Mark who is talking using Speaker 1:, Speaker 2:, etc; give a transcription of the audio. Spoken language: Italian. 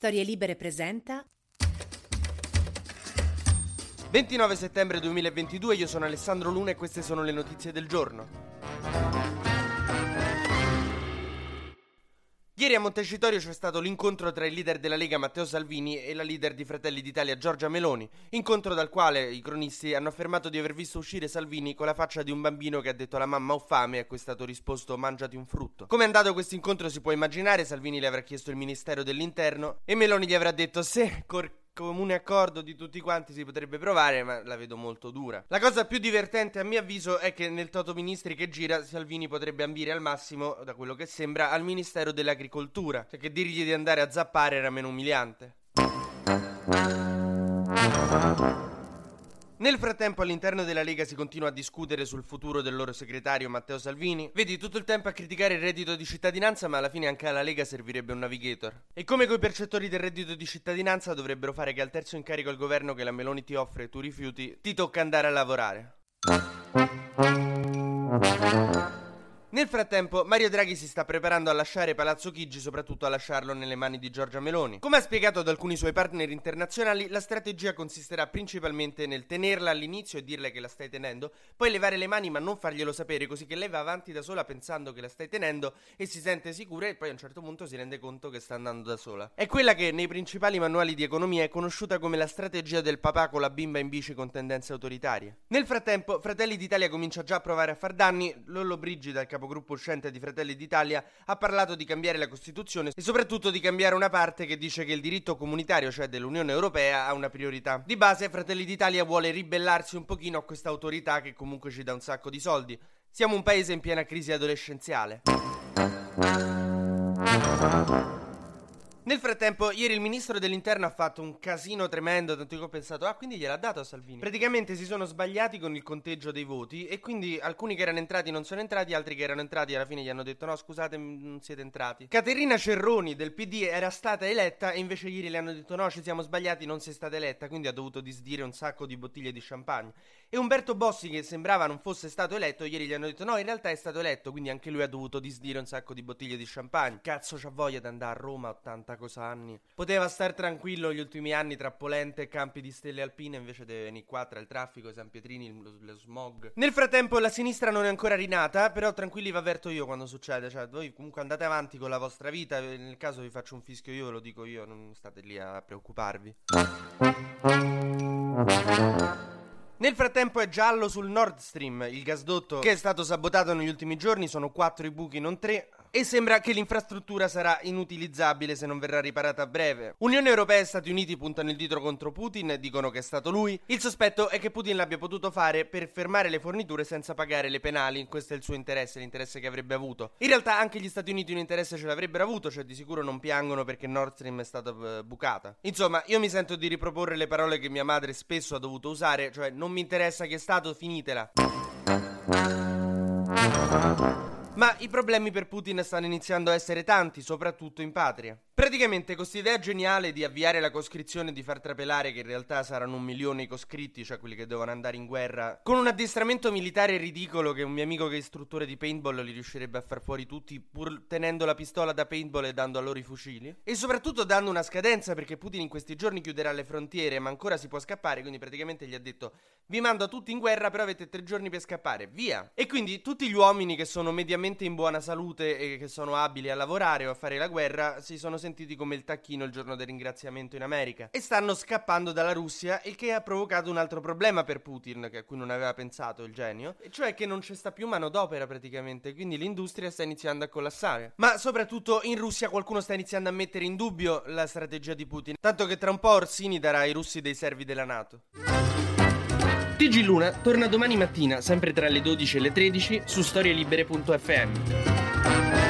Speaker 1: Storie Libere presenta
Speaker 2: 29 settembre 2022, io sono Alessandro Luna e queste sono le notizie del giorno. Ieri a Montecitorio c'è stato l'incontro tra il leader della Lega Matteo Salvini e la leader di Fratelli d'Italia Giorgia Meloni, incontro dal quale i cronisti hanno affermato di aver visto uscire Salvini con la faccia di un bambino che ha detto alla mamma ho fame e a cui è stato risposto mangiati un frutto. Come è andato questo incontro si può immaginare, Salvini le avrà chiesto il Ministero dell'Interno e Meloni gli avrà detto se cor- comune accordo di tutti quanti si potrebbe provare, ma la vedo molto dura. La cosa più divertente a mio avviso è che nel Toto Ministri che gira Salvini potrebbe ambire al massimo, da quello che sembra, al Ministero dell'Agricoltura, cioè che dirgli di andare a zappare era meno umiliante. Nel frattempo all'interno della Lega si continua a discutere sul futuro del loro segretario Matteo Salvini. Vedi tutto il tempo a criticare il reddito di cittadinanza, ma alla fine anche alla Lega servirebbe un navigator. E come coi percettori del reddito di cittadinanza dovrebbero fare che al terzo incarico al governo che la Meloni ti offre e tu rifiuti, ti tocca andare a lavorare. Nel frattempo, Mario Draghi si sta preparando a lasciare Palazzo Chigi, soprattutto a lasciarlo nelle mani di Giorgia Meloni. Come ha spiegato ad alcuni suoi partner internazionali, la strategia consisterà principalmente nel tenerla all'inizio e dirle che la stai tenendo, poi levare le mani ma non farglielo sapere, così che lei va avanti da sola pensando che la stai tenendo e si sente sicura e poi a un certo punto si rende conto che sta andando da sola. È quella che nei principali manuali di economia è conosciuta come la strategia del papà con la bimba in bici con tendenze autoritarie. Nel frattempo, Fratelli d'Italia comincia già a provare a far danni, Lollo Brigida, il capogruppo uscente di Fratelli d'Italia, ha parlato di cambiare la Costituzione e soprattutto di cambiare una parte che dice che il diritto comunitario, cioè dell'Unione Europea, ha una priorità. Di base, Fratelli d'Italia vuole ribellarsi un pochino a questa autorità che comunque ci dà un sacco di soldi. Siamo un paese in piena crisi adolescenziale. Nel frattempo, ieri il ministro dell'interno ha fatto un casino tremendo, tanto che ho pensato, ah, quindi gliel'ha dato a Salvini. Praticamente si sono sbagliati con il conteggio dei voti e quindi alcuni che erano entrati non sono entrati, altri che erano entrati alla fine gli hanno detto no, scusate, non siete entrati. Caterina Cerroni del PD era stata eletta e invece ieri le hanno detto no, ci siamo sbagliati, non sei stata eletta, quindi ha dovuto disdire un sacco di bottiglie di champagne. E Umberto Bossi, che sembrava non fosse stato eletto, ieri gli hanno detto no, in realtà è stato eletto, quindi anche lui ha dovuto disdire un sacco di bottiglie di champagne. Cazzo, c'ha voglia di andare a Roma 80 cosa anni. Poteva star tranquillo gli ultimi anni tra polente e campi di stelle alpine, invece deve venire qua tra il traffico, San Pietrini, lo, lo smog. Nel frattempo la sinistra non è ancora rinata, però tranquilli vi avverto io quando succede, cioè voi comunque andate avanti con la vostra vita, nel caso vi faccio un fischio io, ve lo dico io, non state lì a preoccuparvi. Nel frattempo è giallo sul Nord Stream, il gasdotto che è stato sabotato negli ultimi giorni, sono quattro i buchi, non tre. E sembra che l'infrastruttura sarà inutilizzabile se non verrà riparata a breve. Unione Europea e Stati Uniti puntano il dito contro Putin dicono che è stato lui. Il sospetto è che Putin l'abbia potuto fare per fermare le forniture senza pagare le penali. Questo è il suo interesse, l'interesse che avrebbe avuto. In realtà anche gli Stati Uniti un interesse ce l'avrebbero avuto, cioè di sicuro non piangono perché Nord Stream è stata uh, bucata. Insomma, io mi sento di riproporre le parole che mia madre spesso ha dovuto usare, cioè non mi interessa che è stato, finitela. Ma i problemi per Putin stanno iniziando a essere tanti, soprattutto in patria. Praticamente, questa idea geniale di avviare la coscrizione e di far trapelare che in realtà saranno un milione i coscritti, cioè quelli che devono andare in guerra, con un addestramento militare ridicolo che un mio amico che è istruttore di paintball li riuscirebbe a far fuori tutti pur tenendo la pistola da paintball e dando a loro i fucili. E soprattutto dando una scadenza perché Putin in questi giorni chiuderà le frontiere, ma ancora si può scappare, quindi praticamente gli ha detto vi mando tutti in guerra, però avete tre giorni per scappare, via. E quindi tutti gli uomini che sono mediamente in buona salute e che sono abili a lavorare o a fare la guerra si sono sentiti come il tacchino il giorno del ringraziamento in America e stanno scappando dalla Russia, il che ha provocato un altro problema per Putin, a cui non aveva pensato il genio, e cioè che non c'è sta più manodopera praticamente, quindi l'industria sta iniziando a collassare. Ma soprattutto in Russia qualcuno sta iniziando a mettere in dubbio la strategia di Putin, tanto che tra un po' Orsini darà ai russi dei servi della NATO. TG Luna torna domani mattina, sempre tra le 12 e le 13, su storielibere.fm.